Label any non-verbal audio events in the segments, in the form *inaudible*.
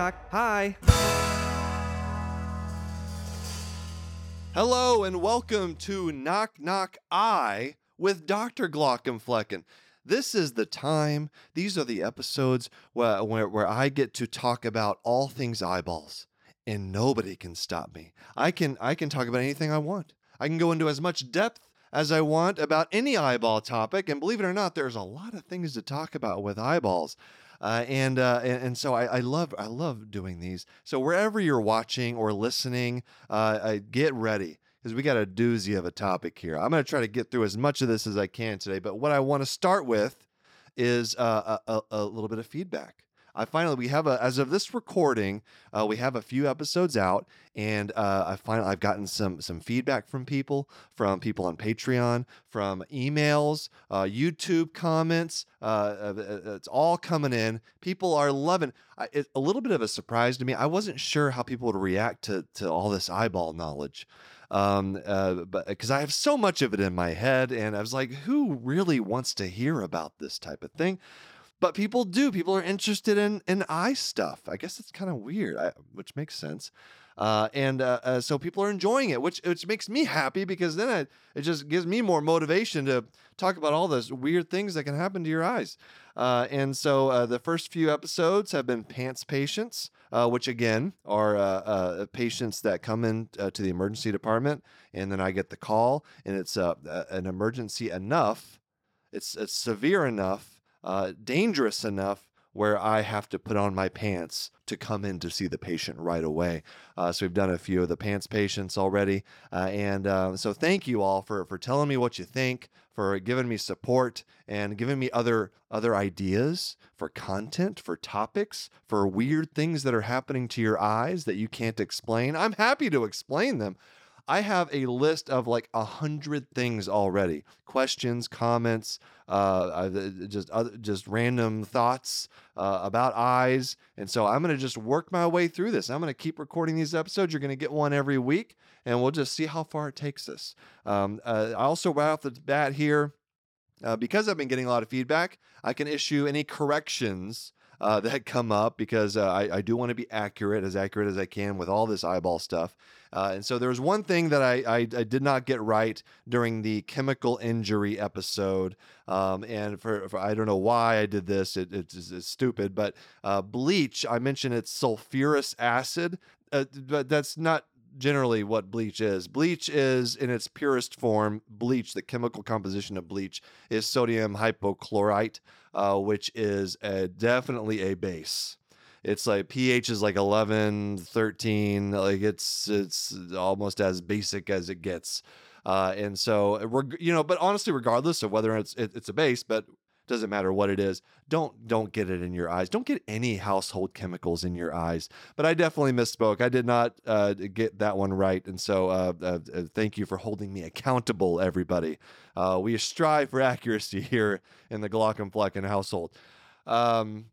knock. Hi. Hello and welcome to Knock Knock Eye with Dr. Glaucomflecken. This is the time, these are the episodes where, where, where I get to talk about all things eyeballs and nobody can stop me. I can I can talk about anything I want. I can go into as much depth as I want about any eyeball topic and believe it or not there's a lot of things to talk about with eyeballs. Uh, and, uh, and and so I, I love I love doing these. So wherever you're watching or listening, uh, I get ready because we got a doozy of a topic here. I'm going to try to get through as much of this as I can today. But what I want to start with is uh, a, a little bit of feedback. I finally we have a as of this recording, uh, we have a few episodes out, and uh, I finally I've gotten some some feedback from people, from people on Patreon, from emails, uh, YouTube comments. Uh, uh, uh, it's all coming in. People are loving. I, it's a little bit of a surprise to me. I wasn't sure how people would react to to all this eyeball knowledge um, uh, but because I have so much of it in my head, and I was like, who really wants to hear about this type of thing? But people do. People are interested in in eye stuff. I guess it's kind of weird, I, which makes sense. Uh, and uh, uh, so people are enjoying it, which which makes me happy because then it, it just gives me more motivation to talk about all those weird things that can happen to your eyes. Uh, and so uh, the first few episodes have been pants patients, uh, which again are patients that come in to the emergency department, and then I get the call, and it's an emergency enough, it's, it's severe enough uh, dangerous enough where I have to put on my pants to come in to see the patient right away. Uh, so we've done a few of the pants patients already, uh, and uh, so thank you all for for telling me what you think, for giving me support, and giving me other other ideas for content, for topics, for weird things that are happening to your eyes that you can't explain. I'm happy to explain them. I have a list of like a hundred things already questions, comments, uh, just other, just random thoughts uh, about eyes. And so I'm to just work my way through this. I'm to keep recording these episodes. You're to get one every week, and we'll just see how far it takes us. Um, uh, I also, right off the bat here, uh, because I've been getting a lot of feedback, I can issue any corrections uh, that come up because uh, I, I, do want to be accurate, as accurate as I can with all this eyeball stuff. Uh, and so there was one thing that I, I, I, did not get right during the chemical injury episode. Um, and for, for, I don't know why I did this, it, it's, it's, stupid, but uh, bleach, I mentioned it's sulfurous acid. Uh, but that's not generally what bleach is. Bleach is, in its purest form, bleach, the chemical composition of bleach is sodium hypochlorite, uh, which is a, definitely a base. It's like pH is like 11, 13, like it's it's almost as basic as it gets. Uh, and so, we're you know, but honestly, regardless of whether it's it, it's a base, but doesn't matter what it is don't don't get it in your eyes. Don't get any household chemicals in your eyes. But i definitely misspoke. I did not uh, get that one right. And so uh, uh, uh thank you for holding me accountable everybody. Uh, we strive for accuracy *laughs* here in the glaucomflecken household. Um,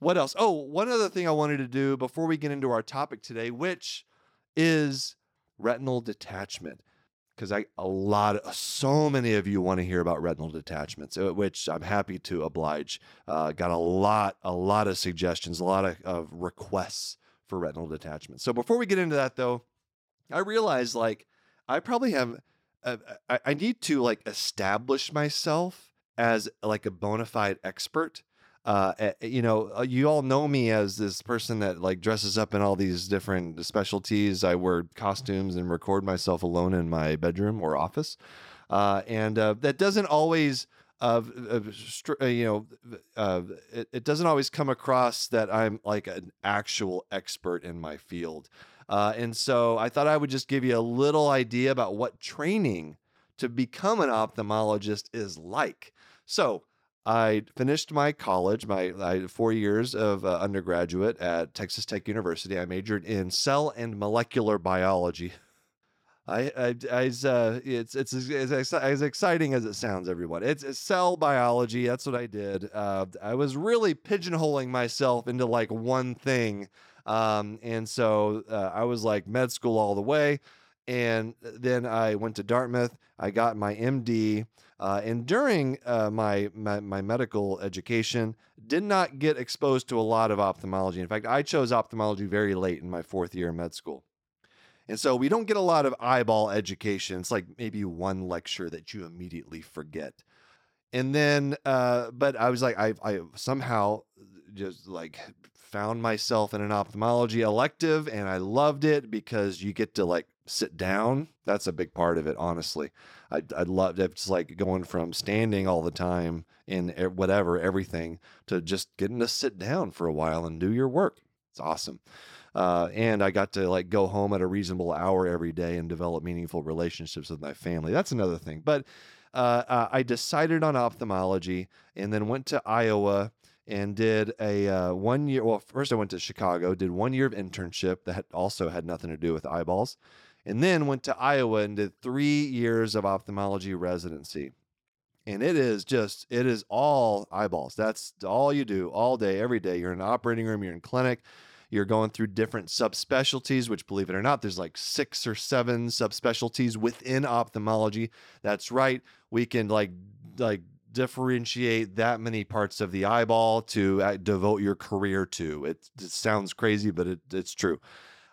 what else? Oh one other thing i wanted to do before we get into our topic today which is retinal detachment because I a lot of so many of you want to hear about retinal detachments, uh, which I'm happy to oblige. Uh, got a lot, a lot of suggestions, a lot of, of requests for retinal detachments. So before we get into that, though, I realize like I probably have, uh, I, I need to like establish myself as like a bona fide expert uh, eh, eh, you know, uh, you all know me as this person that like dresses up in all these different specialties. I wear costumes and record myself alone in my bedroom or office, uh, and uh, that doesn't always. Uh, you know, it, it, doesn't always come across that I'm like an actual expert in my field. And so I thought I would just give you a little idea about what training to become an ophthalmologist is like. So, I finished my college, my four years of uh, undergraduate at Texas Tech University. I majored in cell and molecular biology. *laughs* I, I, I uh, it's it's as, exciting as it sounds, everyone. It's, it's cell biology. That's what I did. Uh, I was really pigeonholing myself into like one thing, um, and so uh, I was like med school all the way. and then I went to Dartmouth. I got my MD, uh, and during uh, my, my my medical education, did not get exposed to a lot of ophthalmology. In fact, I chose ophthalmology very late in my fourth year of med school. And so we don't get a lot of eyeball education. It's like maybe one lecture that you immediately forget. And then, uh, but I was like, I, I somehow just like found myself in an ophthalmology elective and I loved it because you get to like sit down. That's a big part of it, honestly. I, I loved it. It's like going from standing all the time in whatever, everything, to just getting to sit down for a while and do your work. It's awesome. Uh, and I got to like go home at a reasonable hour every day and develop meaningful relationships with my family. That's another thing. But uh, uh, I decided on ophthalmology and then went to Iowa and did a uh, one year. Well, first I went to Chicago, did one year of internship that also had nothing to do with eyeballs, and then went to Iowa and did three years of ophthalmology residency. And it is just, it is all eyeballs. That's all you do all day, every day. You're in an operating room, you're in clinic, you're going through different subspecialties, which, believe it or not, there's like six or seven subspecialties within ophthalmology. That's right. We can like, like, differentiate that many parts of the eyeball to uh, devote your career to. It, it sounds crazy, but it, it's true.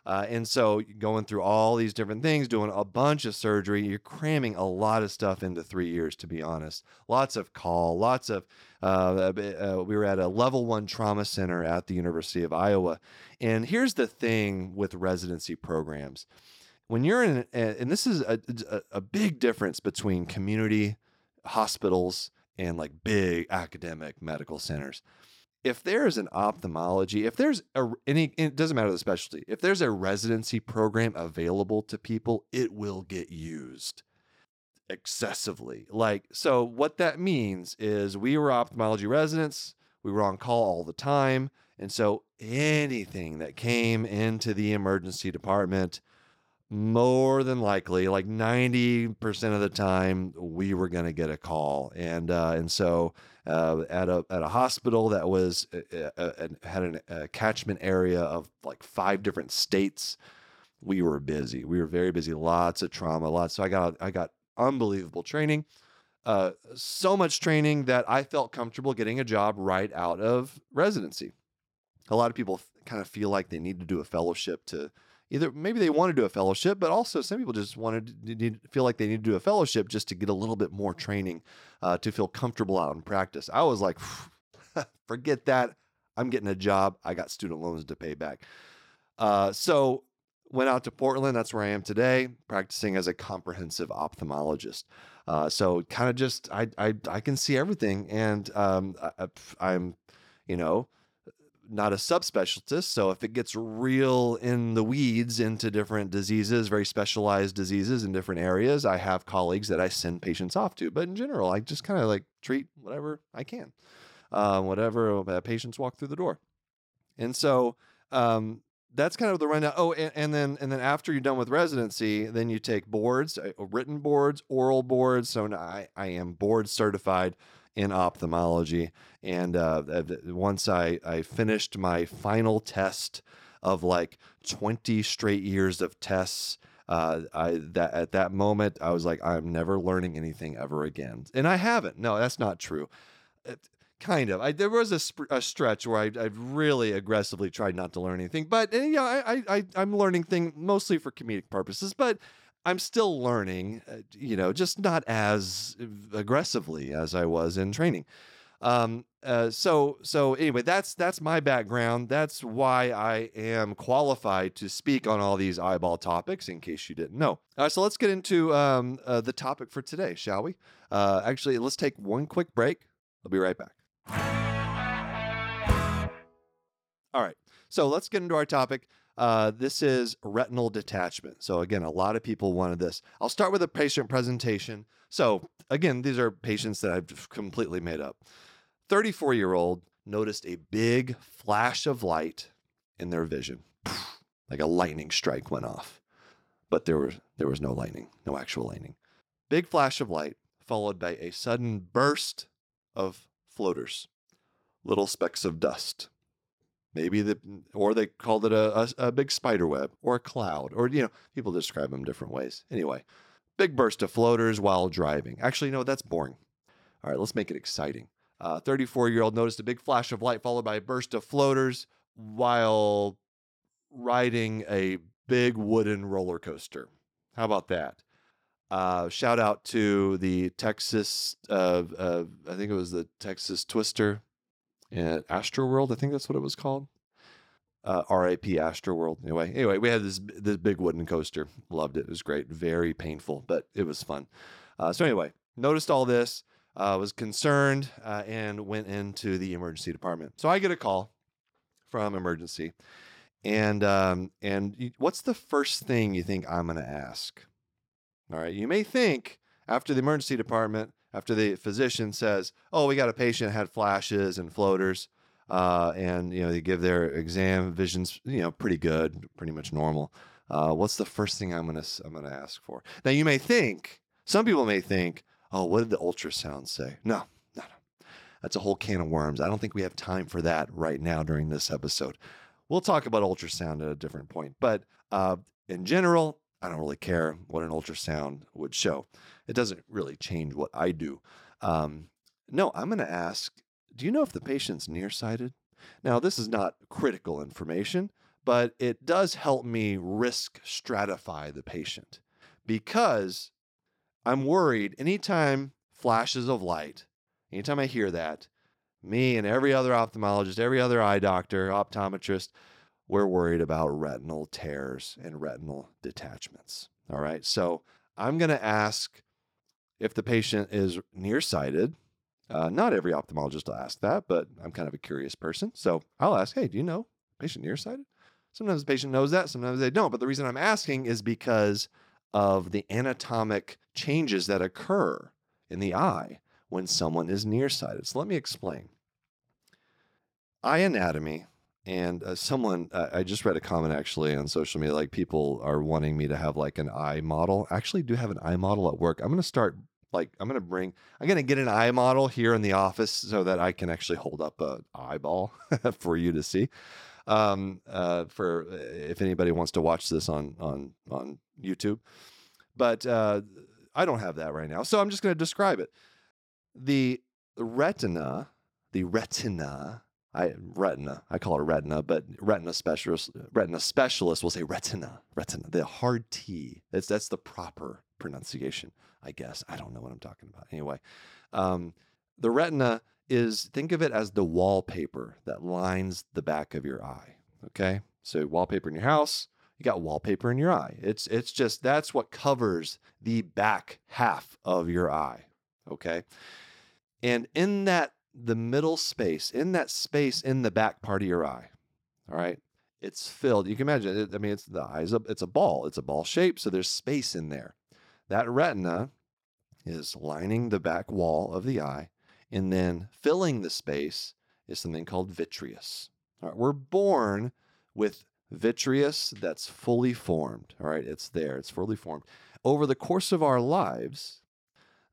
Uh, and so going through all these different things, doing a bunch of surgery, you're cramming a lot of stuff into three years, to be honest. Lots of call, lots of. Uh, uh, we were at a level one trauma center at the University of Iowa. And here's the thing with residency programs when you're in, and this is a, a, a big difference between community hospitals and like big academic medical centers if there's an ophthalmology, if there's a, any, it doesn't matter the specialty, if there's a residency program available to people, it will get used excessively. Like, so what that means is we were ophthalmology residents, we were on call all the time. And so anything that came into the emergency department, more than likely, like 90% of the time, we were going to get a call. And, uh, and so, uh, at a at a hospital that was uh, uh, uh had an, a catchment area of like five different states. We were busy. We were very busy. Lots of trauma. Lots. So I got I got unbelievable training. Uh, so much training that I felt comfortable getting a job right out of residency. A lot of people kind of feel like they need to do a fellowship to either maybe they want to do a fellowship, but also some people just wanted to need, feel like they need to do a fellowship just to get a little bit more training uh, to feel comfortable out in practice. I was like, *laughs* forget that. I'm getting a job. I got student loans to pay back. Uh, so went out to Portland. That's where I am today, practicing as a comprehensive ophthalmologist. Uh, so kind of just I, I I can see everything, and um, I, I'm you know not a subspecialist. So if it gets real in the weeds into different diseases, very specialized diseases in different areas, I have colleagues that I send patients off to. But in general, I just kind of like treat whatever I can, uh, whatever patients walk through the door. And so um, that's kind of the rundown. Oh, and, and, then and then after you're done with residency, then you take boards, uh, written boards, oral boards. So I, I am board certified in ophthalmology. And uh, once I, I finished my final test of like 20 straight years of tests, uh, I that at that moment I was like, I'm never learning anything ever again, and I haven't. No, that's not true. It, kind of. I, there was a, sp- a stretch where I, I really aggressively tried not to learn anything, but and, yeah, I, I I'm learning things mostly for comedic purposes, but I'm still learning, uh, you know, just not as aggressively as I was in training. Um, uh, so so anyway, that's that's my background. That's why I am qualified to speak on all these eyeball topics. In case you didn't know. All right, so let's get into um, uh, the topic for today, shall we? Uh, actually, let's take one quick break. I'll be right back. All right, so let's get into our topic. Uh, this is retinal detachment. So, again, a lot of people wanted this. I'll start with a patient presentation. So, again, these are patients that I've completely made up. 34 year old noticed a big flash of light in their vision, *sniffs* like a lightning strike went off. But there was, there was no lightning, no actual lightning. Big flash of light, followed by a sudden burst of floaters, little specks of dust Maybe the, or they called it a, a, a big spider web or a cloud, or, you know, people describe them different ways. Anyway, big burst of floaters while driving. Actually, no, that's boring. All right, let's make it exciting. 34 uh, year old noticed a big flash of light followed by a burst of floaters while riding a big wooden roller coaster. How about that? Uh, shout out to the Texas, uh, I think it was the Texas Twister at Astro World. I think that's what it was called. Uh, RIP Astro World. Anyway, anyway, we had this this big wooden coaster. Loved it. It was great. Very painful, but it was fun. Uh, so anyway, noticed all this. Uh, was concerned uh, and went into the emergency department. So I get a call from emergency, and um, and what's the first thing you think I'm going to ask? All right, you may think after the emergency department, after the physician says, "Oh, we got a patient had flashes and floaters," uh, and you know they give their exam visions, you know, pretty good, pretty much normal. Uh, what's the first thing I'm gonna I'm gonna ask for? Now you may think, some people may think, "Oh, what did the ultrasound say?" No, no, no. That's a whole can of worms. I don't think we have time for that right now during this episode. We'll talk about ultrasound at a different point, but uh, in general, I don't really care what an ultrasound would show. It doesn't really change what I do. Um, no, I'm going to ask Do you know if the patient's nearsighted? Now, this is not critical information, but it does help me risk stratify the patient because I'm worried anytime flashes of light, anytime I hear that, me and every other ophthalmologist, every other eye doctor, optometrist, we're worried about retinal tears and retinal detachments. All right. So I'm going to ask if the patient is nearsighted. Uh, not every ophthalmologist will ask that, but I'm kind of a curious person. So I'll ask, hey, do you know patient nearsighted? Sometimes the patient knows that, sometimes they don't. But the reason I'm asking is because of the anatomic changes that occur in the eye when someone is nearsighted. So let me explain. Eye anatomy and uh, someone, uh, I just read a comment actually on social media, like people are wanting me to have like an eye model. I actually do have an eye model at work. I'm going to start like, I'm going to bring, I'm going to get an eye model here in the office so that I can actually hold up a eyeball *laughs* for you to see. Um, uh, for uh, if anybody wants to watch this on, on, on YouTube, but, uh, I don't have that right now. So I'm just going to describe it. The retina, the retina I retina. I call it retina, but retina specialist retina specialist will say retina, retina. The hard T. That's that's the proper pronunciation, I guess. I don't know what I'm talking about. Anyway, um, the retina is think of it as the wallpaper that lines the back of your eye. Okay, so wallpaper in your house, you got wallpaper in your eye. It's it's just that's what covers the back half of your eye. Okay, and in that the middle space, in that space in the back part of your eye. All right. It's filled. You can imagine it. I mean, it's the eyes it's a ball. It's a ball shape. So there's space in there. That retina is lining the back wall of the eye. And then filling the space is something called vitreous. All right. We're born with vitreous that's fully formed. All right. It's there, it's fully formed. Over the course of our lives,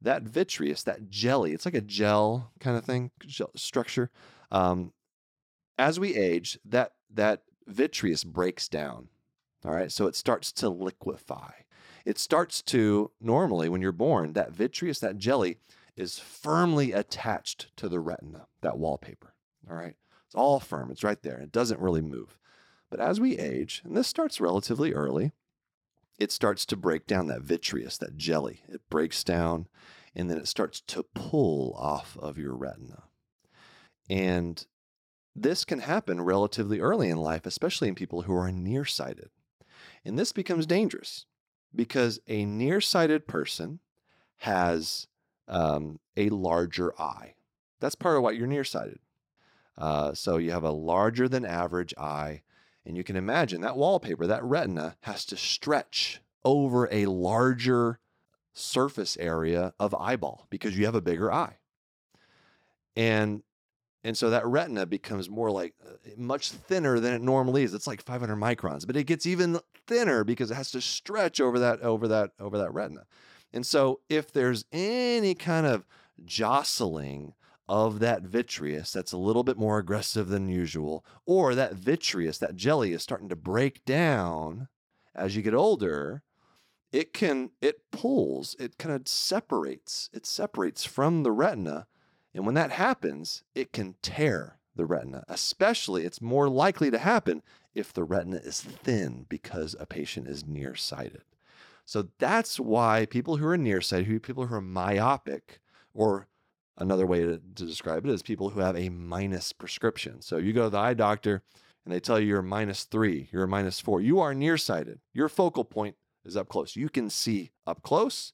that vitreous, that jelly, it's like a gel kind of thing, gel structure. Um, as we age, that that vitreous breaks down. All right, so it starts to liquefy. It starts to normally when you're born, that vitreous, that jelly, is firmly attached to the retina, that wallpaper. All right, it's all firm. It's right there. It doesn't really move. But as we age, and this starts relatively early, it starts to break down that vitreous, that jelly. It breaks down and then it starts to pull off of your retina. And this can happen relatively early in life, especially in people who are nearsighted. And this becomes dangerous because a nearsighted person has um, a larger eye. That's part of why you're nearsighted. Uh, so you have a larger than average eye and you can imagine that wallpaper, that retina, has to stretch over a larger surface area of eyeball because you have a bigger eye. And and so that retina becomes more like uh, much thinner than it normally is. It's like 500 microns, but it gets even thinner because it has to stretch over that over that over that retina. And so if there's any kind of jostling of that vitreous that's a little bit more aggressive than usual, or that vitreous, that jelly is starting to break down as you get older, it can, it pulls, it kind of separates, it separates from the retina. And when that happens, it can tear the retina. Especially, it's more likely to happen if the retina is thin because a patient is nearsighted. So that's why people who are nearsighted, people who are myopic, or Another way to, to describe it is people who have a minus prescription. So you go to the eye doctor and they tell you you're minus three, you're minus four. You are nearsighted. Your focal point is up close. You can see up close,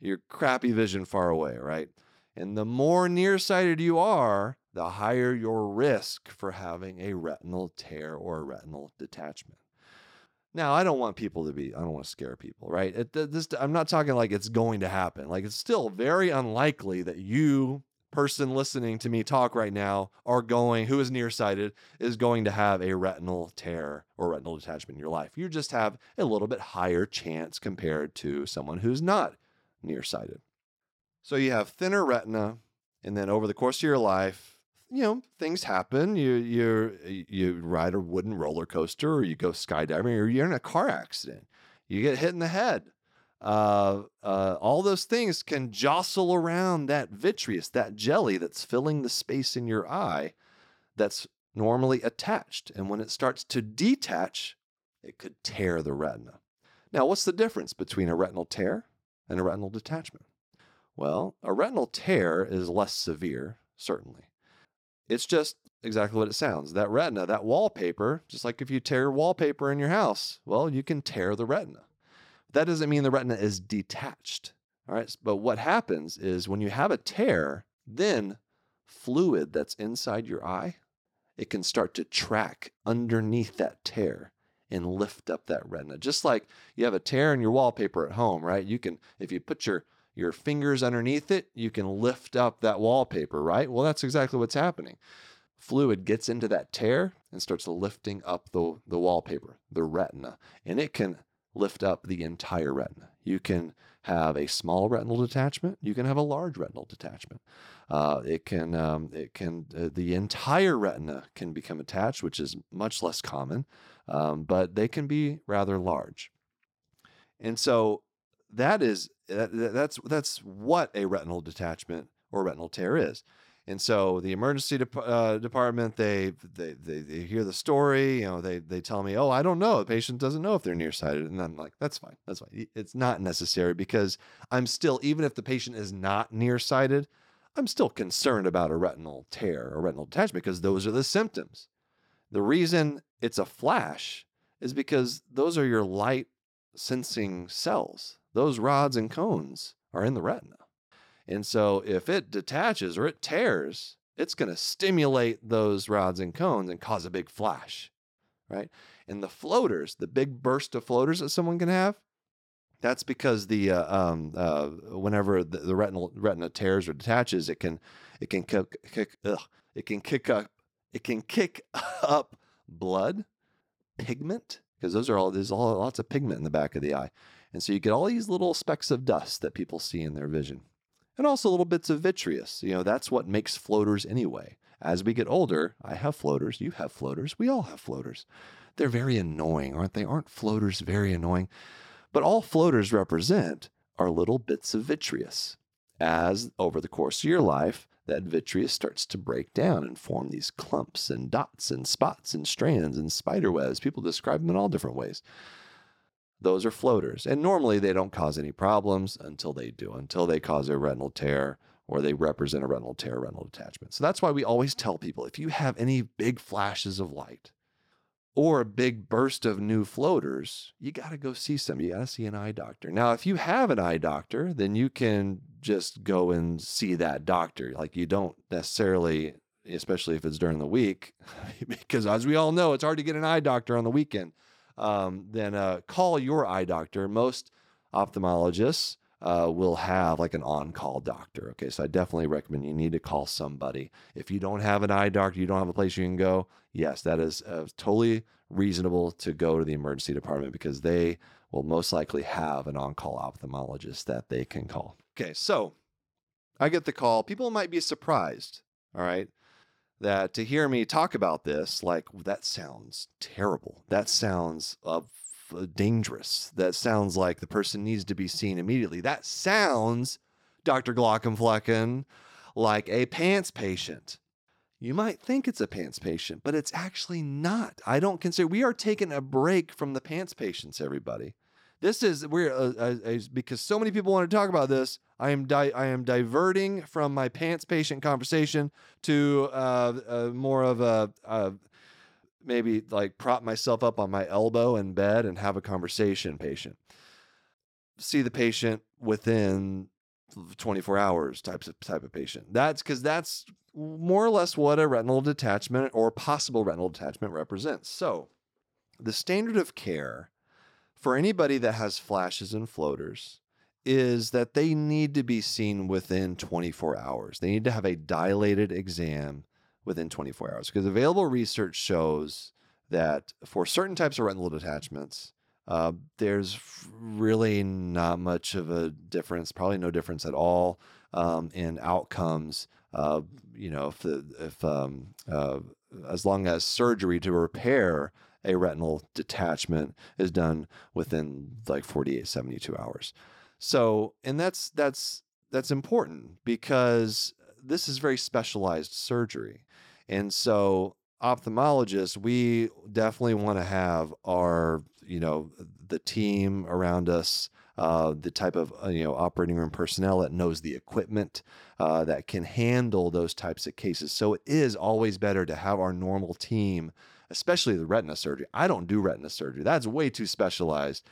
your crappy vision far away, right? And the more nearsighted you are, the higher your risk for having a retinal tear or a retinal detachment. Now, I don't want people to be, I don't want to scare people, right? It, this, I'm not talking like it's going to happen. Like it's still very unlikely that you, person listening to me talk right now, are going, who is nearsighted, is going to have a retinal tear or retinal detachment in your life. You just have a little bit higher chance compared to someone who's not nearsighted. So you have thinner retina, and then over the course of your life, you know things happen. You you you ride a wooden roller coaster, or you go skydiving, or you're in a car accident. You get hit in the head. Uh, uh, all those things can jostle around that vitreous, that jelly that's filling the space in your eye, that's normally attached. And when it starts to detach, it could tear the retina. Now, what's the difference between a retinal tear and a retinal detachment? Well, a retinal tear is less severe, certainly. It's just exactly what it sounds. That retina, that wallpaper, just like if you tear wallpaper in your house, well, you can tear the retina. That doesn't mean the retina is detached. All right. But what happens is when you have a tear, then fluid that's inside your eye, it can start to track underneath that tear and lift up that retina. Just like you have a tear in your wallpaper at home, right? You can, if you put your your fingers underneath it, you can lift up that wallpaper, right? Well, that's exactly what's happening. Fluid gets into that tear and starts lifting up the, the wallpaper, the retina, and it can lift up the entire retina. You can have a small retinal detachment. You can have a large retinal detachment. Uh, it can, um, it can, uh, the entire retina can become attached, which is much less common, um, but they can be rather large. And so that is that, that's that's what a retinal detachment or retinal tear is. And so the emergency de- uh, department, they, they, they they hear the story. You know, they they tell me, "Oh, I don't know. The patient doesn't know if they're nearsighted," and I'm like, "That's fine. That's fine. It's not necessary because I'm still, even if the patient is not nearsighted, I'm still concerned about a retinal tear or retinal detachment because those are the symptoms. The reason it's a flash is because those are your light sensing cells those rods and cones are in the retina. And so if it detaches or it tears, it's going to stimulate those rods and cones and cause a big flash, right? And the floaters, the big burst of floaters that someone can have, that's because the uh, um, uh, whenever the, the retinal retina tears or detaches, it can it can kick, kick ugh, it can kick up it can kick *laughs* up blood, pigment because those are all there's all lots of pigment in the back of the eye, and so you get all these little specks of dust that people see in their vision. And also little bits of vitreous. You know, that's what makes floaters anyway. As we get older, I have floaters, you have floaters, we all have floaters. They're very annoying, aren't they? Aren't floaters very annoying? But all floaters represent are little bits of vitreous. As over the course of your life, that vitreous starts to break down and form these clumps and dots and spots and strands and spider webs. People describe them in all different ways those are floaters. And normally they don't cause any problems until they do, until they cause a retinal tear or they represent a retinal tear, retinal detachment. So that's why we always tell people if you have any big flashes of light or a big burst of new floaters, you got to go see somebody. You got to see an eye doctor. Now, if you have an eye doctor, then you can just go and see that doctor. Like you don't necessarily, especially if it's during the week, *laughs* because as we all know, it's hard to get an eye doctor on the weekend um, then uh, call your eye doctor. Most ophthalmologists uh, will have like an on call doctor. Okay, so I definitely recommend you need to call somebody. If you don't have an eye doctor, you don't have a place you can go, yes, that is uh, totally reasonable to go to the emergency department because they will most likely have an on call ophthalmologist that they can call. Okay, so I get the call. People might be surprised, all right, that to hear me talk about this, like that sounds terrible. That sounds uh, dangerous. That sounds like the person needs to be seen immediately. That sounds, Dr. Glaucomflecken, like a pants patient. You might think it's a pants patient, but it's actually not. I don't consider we are taking a break from the pants patients, everybody. This is we're uh, uh, uh, because so many people want to talk about this. I am di- I am diverting from my pants patient conversation to uh, uh more of a maybe like prop myself up on my elbow in bed and have a conversation patient. See the patient within 24 hours types of type of patient. That's because that's more or less what a retinal detachment or possible retinal detachment represents. So the standard of care for anybody that has flashes and floaters is that they need to be seen within 24 hours. They need to have a dilated exam within 24 hours because available research shows that for certain types of retinal detachments, uh, there's really not much of a difference, probably no difference at all um, in outcomes. Uh, you know, if, if um, uh, as long as surgery to repair a retinal detachment is done within like 48, 72 hours. So, and that's that's that's important because this is very specialized surgery. And so ophthalmologists, we definitely want to have our, you know, the team around us, uh, the type of, uh, you know, operating room personnel that knows the equipment uh, that can handle those types of cases. So it is always better to have our normal team, especially the retina surgery. I don't do retina surgery. That's way too specialized.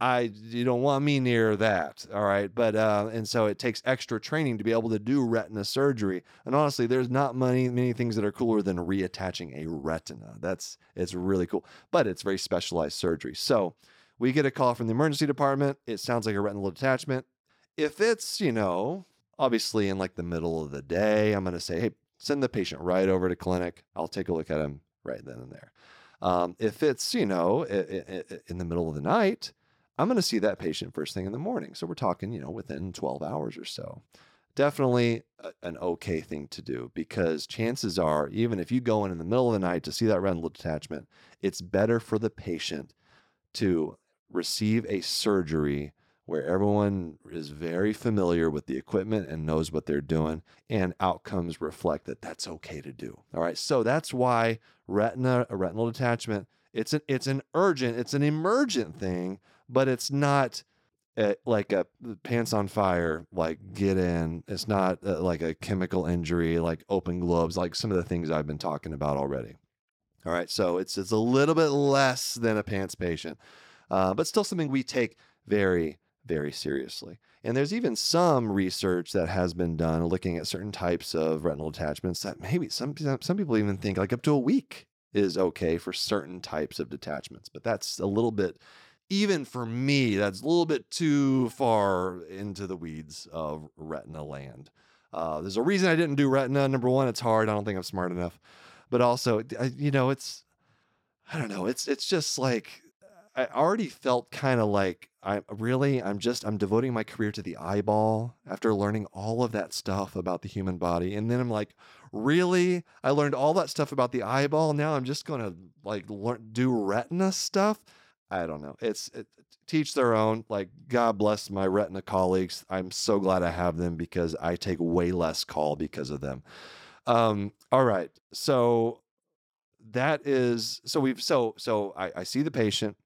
I you don't want me near that. All right. But uh, and so it takes extra training to be able to do retina surgery. And honestly, there's not many many things that are cooler than reattaching a retina. That's it's really cool. But it's very specialized surgery. So we get a call from the emergency department. It sounds like a retinal detachment. If it's, you know, obviously in like the middle of the day, I'm gonna say, hey, send the patient right over to clinic. I'll take a look at him right then and there. Um, if it's, you know, in the middle of the night, I'm going to see that patient first thing in the morning. So we're talking, you know, within 12 hours or so. Definitely an okay thing to do because chances are, even if you go in in the middle of the night to see that retinal detachment, it's better for the patient to receive a surgery where everyone is very familiar with the equipment and knows what they're doing, and outcomes reflect that that's okay to do. All right, so that's why retina, a retinal detachment, it's an it's an urgent, it's an emergent thing but it's not a, like a pants on fire, like get in. It's not a, like a chemical injury, like open gloves, like some of the things I've been talking about already. All right, so it's it's a little bit less than a pants patient, uh, but still something we take very very seriously. And there's even some research that has been done looking at certain types of retinal detachments that maybe some some people even think like up to a week is okay for certain types of detachments, but that's a little bit even for me, that's a little bit too far into the weeds of retina land. Uh, there's a reason I didn't do retina. Number one, it's hard. I don't think I'm smart enough. But also, you know, it's I don't know. It's it's just like I already felt kind of like I really I'm just I'm devoting my career to the eyeball after learning all of that stuff about the human body, and then I'm like, really? I learned all that stuff about the eyeball. Now I'm just gonna like learn do retina stuff I don't know. It's it, teach their own. Like God bless my retina colleagues. I'm so glad I have them because I take way less call because of them. Um, all right. So that is so we've so so I, I see the patient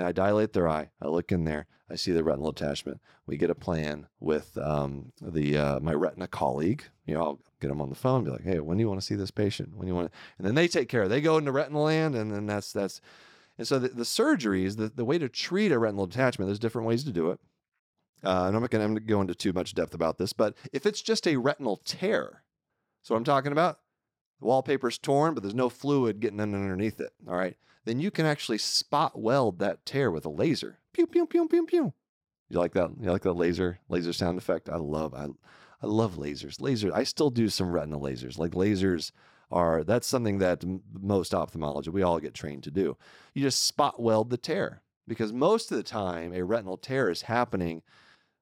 and I dilate their eye. I look in there. I see the retinal attachment. We get a plan with um, the uh, my retina colleague. You know, I'll get them on the phone. Be like, hey, when do you want to see this patient? When do you want? To? And then they take care. They go into retinal land, and then that's that's and so the, the surgeries, the, the way to treat a retinal detachment, there's different ways to do it. Uh, and I'm not going to go into too much depth about this, but if it's just a retinal tear, so I'm talking about, the wallpaper's torn, but there's no fluid getting in underneath it. All right. Then you can actually spot weld that tear with a laser. Pew, pew, pew, pew, pew. You like that? You like that laser, laser sound effect? I love, I, I love lasers. Lasers. I still do some retina lasers. Like lasers are that's something that most ophthalmologists we all get trained to do. You just spot weld the tear because most of the time a retinal tear is happening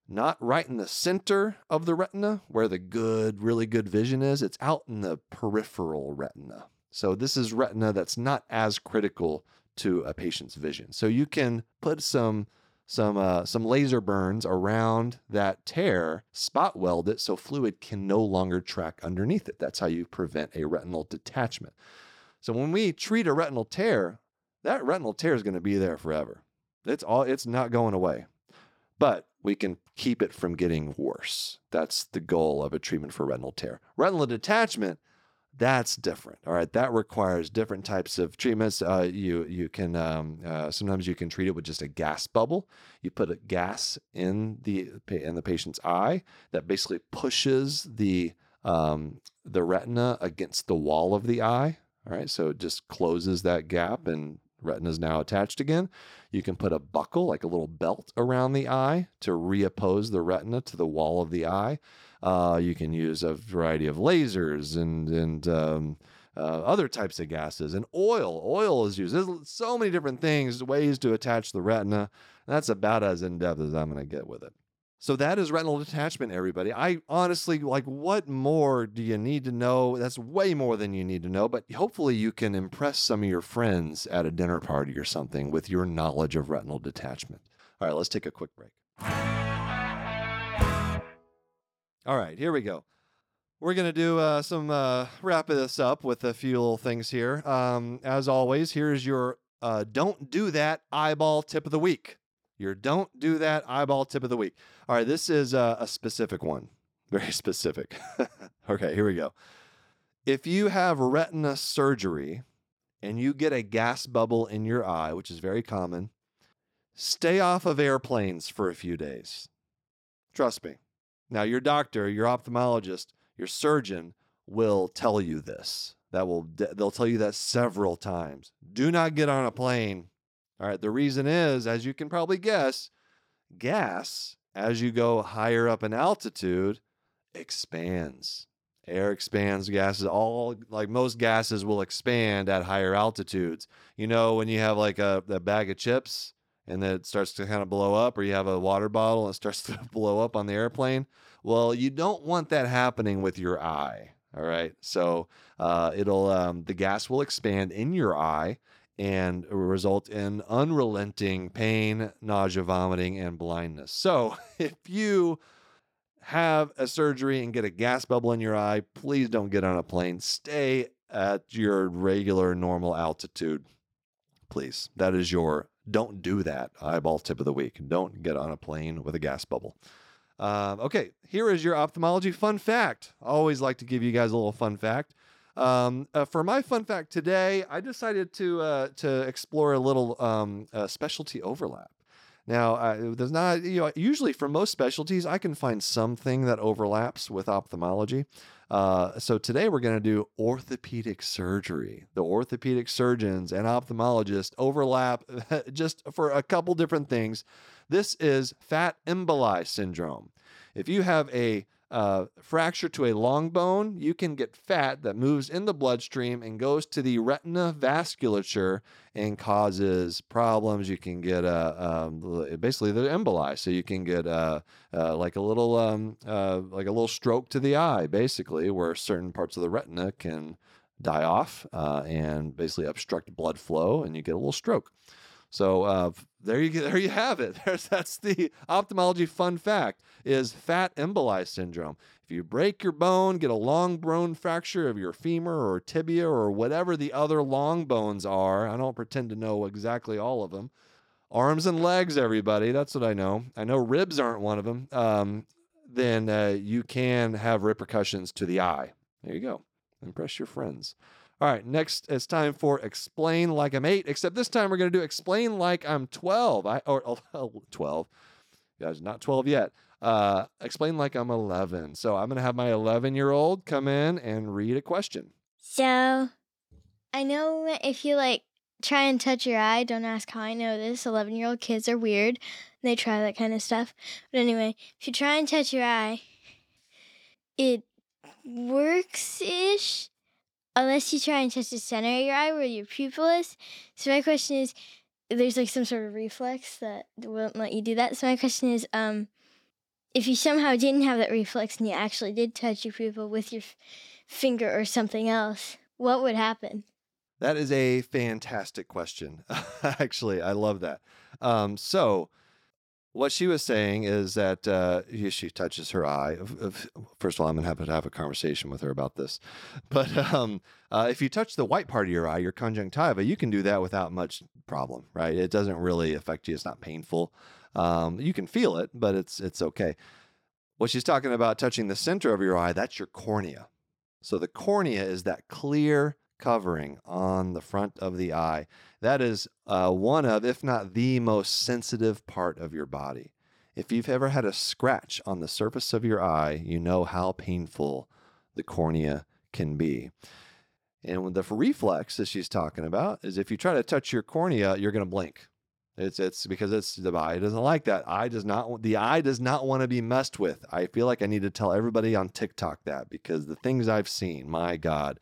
not right in the center of the retina where the good, really good vision is. It's out in the peripheral retina. So this is retina that's not as critical to a patient's vision. So you can put some some uh, some laser burns around that tear, spot weld it so fluid can no longer track underneath it. That's how you prevent a retinal detachment. So when we treat a retinal tear, that retinal tear is going to be there forever. It's all it's not going away. But we can keep it from getting worse. That's the goal of a treatment for retinal tear. Retinal detachment that's different. All right, that requires different types of treatments. Uh, you you can um, uh, sometimes you can treat it with just a gas bubble. You put a gas in the in the patient's eye that basically pushes the um, the retina against the wall of the eye. All right, so it just closes that gap and retina is now attached again. You can put a buckle, like a little belt, around the eye to reappose the retina to the wall of the eye. Uh, you can use a variety of lasers and and um, uh, other types of gases and oil. Oil is used. There's so many different things, ways to attach the retina. That's about as in depth as I'm going to get with it. So that is retinal detachment, everybody. I honestly like what more do you need to know? That's way more than you need to know, but hopefully you can impress some of your friends at a dinner party or something with your knowledge of retinal detachment. All right, let's take a quick break. All right, here we go. We're going to do uh, some uh, wrap this up with a few little things here. Um, as always, here's your uh, don't do that eyeball tip of the week. Your don't do that eyeball tip of the week. All right, this is a, a specific one, *laughs* very specific. *laughs* okay, here we go. If you have retina surgery and you get a gas bubble in your eye, which is very common, stay off of airplanes for a few days. Trust me. Now, your doctor, your ophthalmologist, your surgeon will tell you this. That will they'll tell you that several times. Do not get on a plane. All right, the reason is as you can probably guess, gas as you go higher up in altitude expands. Air expands, gases all like most gases will expand at higher altitudes. You know, when you have like a, a bag of chips and then it starts to kind of blow up, or you have a water bottle and it starts *laughs* to blow up on the airplane. Well, you don't want that happening with your eye. All right. So uh, it'll, um, the gas will expand in your eye and result in unrelenting pain, nausea, vomiting, and blindness. So *laughs* if you have a surgery and get a gas bubble in your eye, please don't get on a plane. Stay at your regular normal altitude. Please. That is your don't do that eyeball tip of the week. Don't get on a plane with a gas bubble. Um, okay, here is your ophthalmology fun fact. I always like to give you guys a little fun fact. Um, uh, for my fun fact today, I decided to uh, to explore a little um, uh, specialty overlap. Now, uh, there's not you know usually for most specialties, I can find something that overlaps with ophthalmology. Uh, so today we're going to do orthopedic surgery. The orthopedic surgeons and ophthalmologists overlap *laughs* just for a couple different things. This is fat emboli syndrome. If you have a uh, fracture to a long bone, you can get fat that moves in the bloodstream and goes to the retina vasculature and causes problems. You can get a um, basically the emboli, so you can get a, uh, like a little um, uh, like a little stroke to the eye, basically, where certain parts of the retina can die off uh, and basically obstruct blood flow, and you get a little stroke. So uh, there you *laughs* there you have it. There's that's the ophthalmology fun fact is fat emboli syndrome. If you break your bone, get a long bone fracture of your femur or tibia or whatever the other long bones are, I don't pretend to know exactly all of them. Arms and legs, everybody. That's what I know. I know ribs aren't one of them. Um, then uh, you can have repercussions to the eye. There you go. Impress your friends. All right, next it's time for explain like I'm eight. Except this time we're going to do explain like I'm 12. I or oh, *laughs* 12. Guys, not 12 yet. Uh, explain like I'm 11. So I'm going to have my 11 year old come in and read a question. So I know if you like try and touch your eye, don't ask how I know this. 11 year old kids are weird. They try that kind of stuff. But anyway, if you try and touch your eye, it works ish unless you try and touch the center of your eye where your pupil is. So my question is, there's like some sort of reflex that won't let you do that. So my question is, um, if you somehow didn't have that reflex and you actually did touch your pupil with your f- finger or something else, what would happen? That is a fantastic question. *laughs* Actually, I love that. Um, so, what she was saying is that uh, she touches her eye. First of all, I'm gonna have to have a conversation with her about this. *laughs* But um, uh, if you touch the white part of your eye, your conjunctiva, you can do that without much problem, right? It doesn't really affect you. It's not painful. Um, you can feel it, but it's it's okay. What she's talking about touching the center of your eye, that's your cornea. So the cornea is that clear covering on the front of the eye. That is uh, one of, if not the most sensitive part of your body. If you've ever had a scratch on the surface of your eye, you know how painful the cornea can be. And the reflex that she's talking about is if you try to touch your cornea, you're going to blink. It's it's because it's the eye doesn't like that. Eye does not the eye does not want to be messed with. I feel like I need to tell everybody on TikTok that because the things I've seen, my God.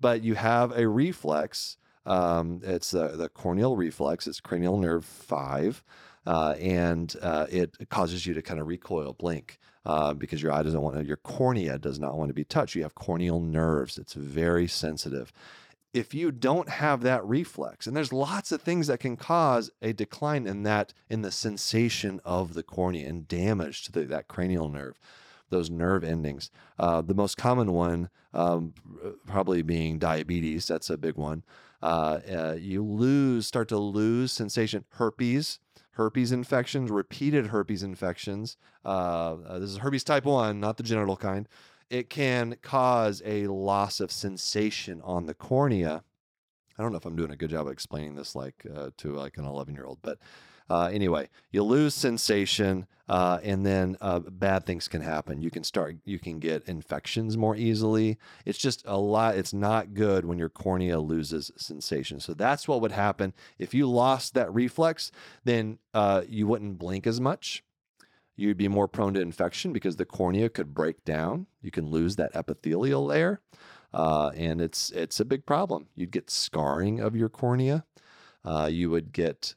But you have a reflex. Um, it's the the corneal reflex. It's cranial nerve five, uh, and uh, it causes you to kind of recoil, blink. Uh, because your eye doesn't want to, your cornea does not want to be touched. You have corneal nerves. It's very sensitive if you don't have that reflex and there's lots of things that can cause a decline in that in the sensation of the cornea and damage to the, that cranial nerve those nerve endings. Uh, the most common one um, probably being diabetes that's a big one. Uh, uh, you lose start to lose sensation herpes herpes infections repeated herpes infections uh, uh, this is herpes type 1 not the genital kind. It can cause a loss of sensation on the cornea. I don't know if I'm doing a good job of explaining this like uh, to like an 11 year old, but uh, anyway, you lose sensation, uh, and then uh, bad things can happen. You can start, you can get infections more easily. It's just a lot. It's not good when your cornea loses sensation. So that's what would happen if you lost that reflex. Then uh, you wouldn't blink as much you'd be more prone to infection because the cornea could break down. You can lose that epithelial layer, uh, and it's it's a big problem. You'd get scarring of your cornea. Uh, you would get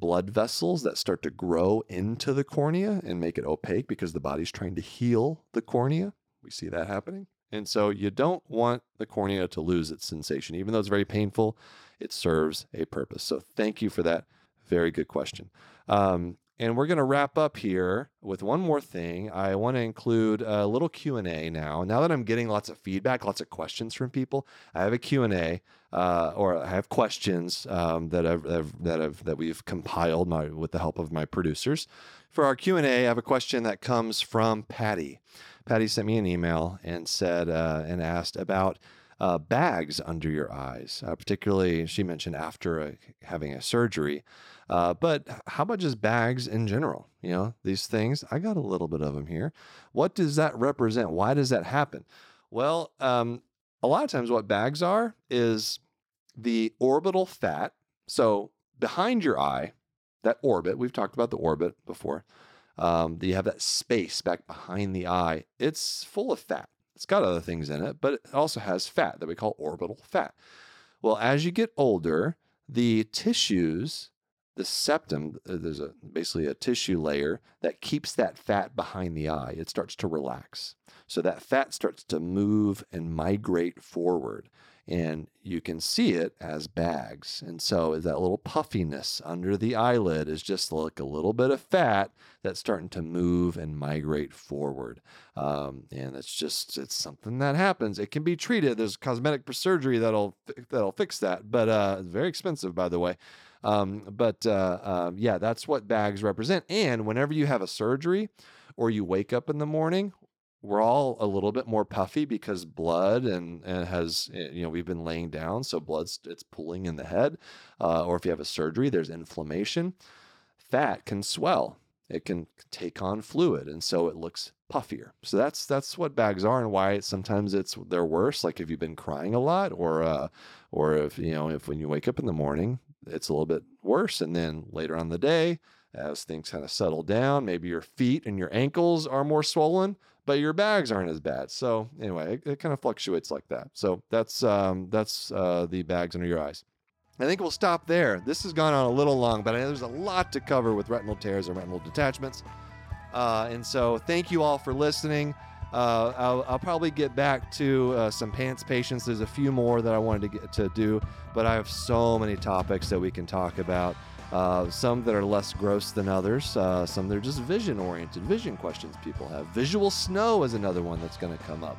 blood vessels that start to grow into the cornea and make it opaque because the body's trying to heal the cornea. We see that happening. And so you don't want the cornea to lose its sensation. Even though it's very painful, it serves a purpose. So thank you for that. Very good question. Um, and we're going to wrap up here with one more thing. I want to include a little Q&A now. Now that I'm getting lots of feedback, lots of questions from people, I have a Q&A uh, or I have questions um, that I've, I've, that I've, that we've compiled my, with the help of my producers. For our Q&A, I have a question that comes from Patty. Patty sent me an email and said uh, and asked about uh, bags under your eyes, uh, particularly she mentioned after a, having a surgery. Uh, but how about just bags in general? You know, these things, I got a little bit of them here. What does that represent? Why does that happen? Well, um, a lot of times what bags are is the orbital fat. So behind your eye, that orbit, we've talked about the orbit before. Um, you have that space back behind the eye. It's full of fat. It's got other things in it, but it also has fat that we call orbital fat. Well, as you get older, the tissues the septum, uh, there's a basically a tissue layer that keeps that fat behind the eye. It starts to relax. So that fat starts to move and migrate forward. And you can see it as bags. And so that little puffiness under the eyelid is just like a little bit of fat that's starting to move and migrate forward. Um, and it's just it's something that happens. It can be treated. There's cosmetic surgery that'll that'll fix that, but uh, it's very expensive, by the way. Um, but uh, um, yeah, that's what bags represent. And whenever you have a surgery or you wake up in the morning, we're all a little bit more puffy because blood and, and has eh, you know we've been laying down, so blood's it's pooling in the head. Uh, or if you have a surgery, there's inflammation. Fat can swell. It can take on fluid, and so it looks puffier. So that's that's what bags are, and why sometimes it's they're worse. Like if you've been crying a lot, or uh, or if you know if when you wake up in the morning, it's a little bit worse. And then later on the day, as things kind of settle down, maybe your feet and your ankles are more swollen, but your bags aren't as bad. So anyway, it, it kind of fluctuates like that. So that's um, that's uh, the bags under your eyes. I think we'll stop there. This has gone on a little long, but I know there's a lot to cover with retinal tears and retinal detachments. Uh, and so, thank you all for listening. Uh, I'll, I'll, probably get back to uh, some pants patients. There's a few more that I wanted to get to do, but I have so many topics that we can talk about. Uh, some that are less gross than others. Uh, some that are just vision oriented, vision questions people have. Visual snow is another one that's going to come up.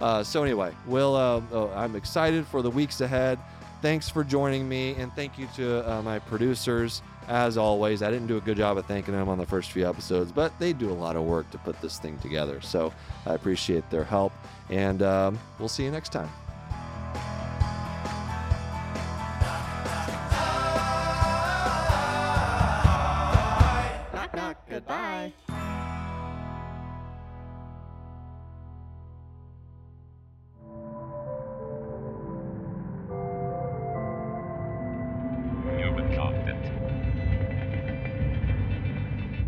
Uh, so anyway, we'll. Oh, I'm excited for the weeks ahead. Thanks for joining me, and thank you to my producers. As always, I didn't do a good job of thanking them on the first few episodes, but they do a lot of work to put this thing together. So I appreciate their help, and um, we'll see you next time.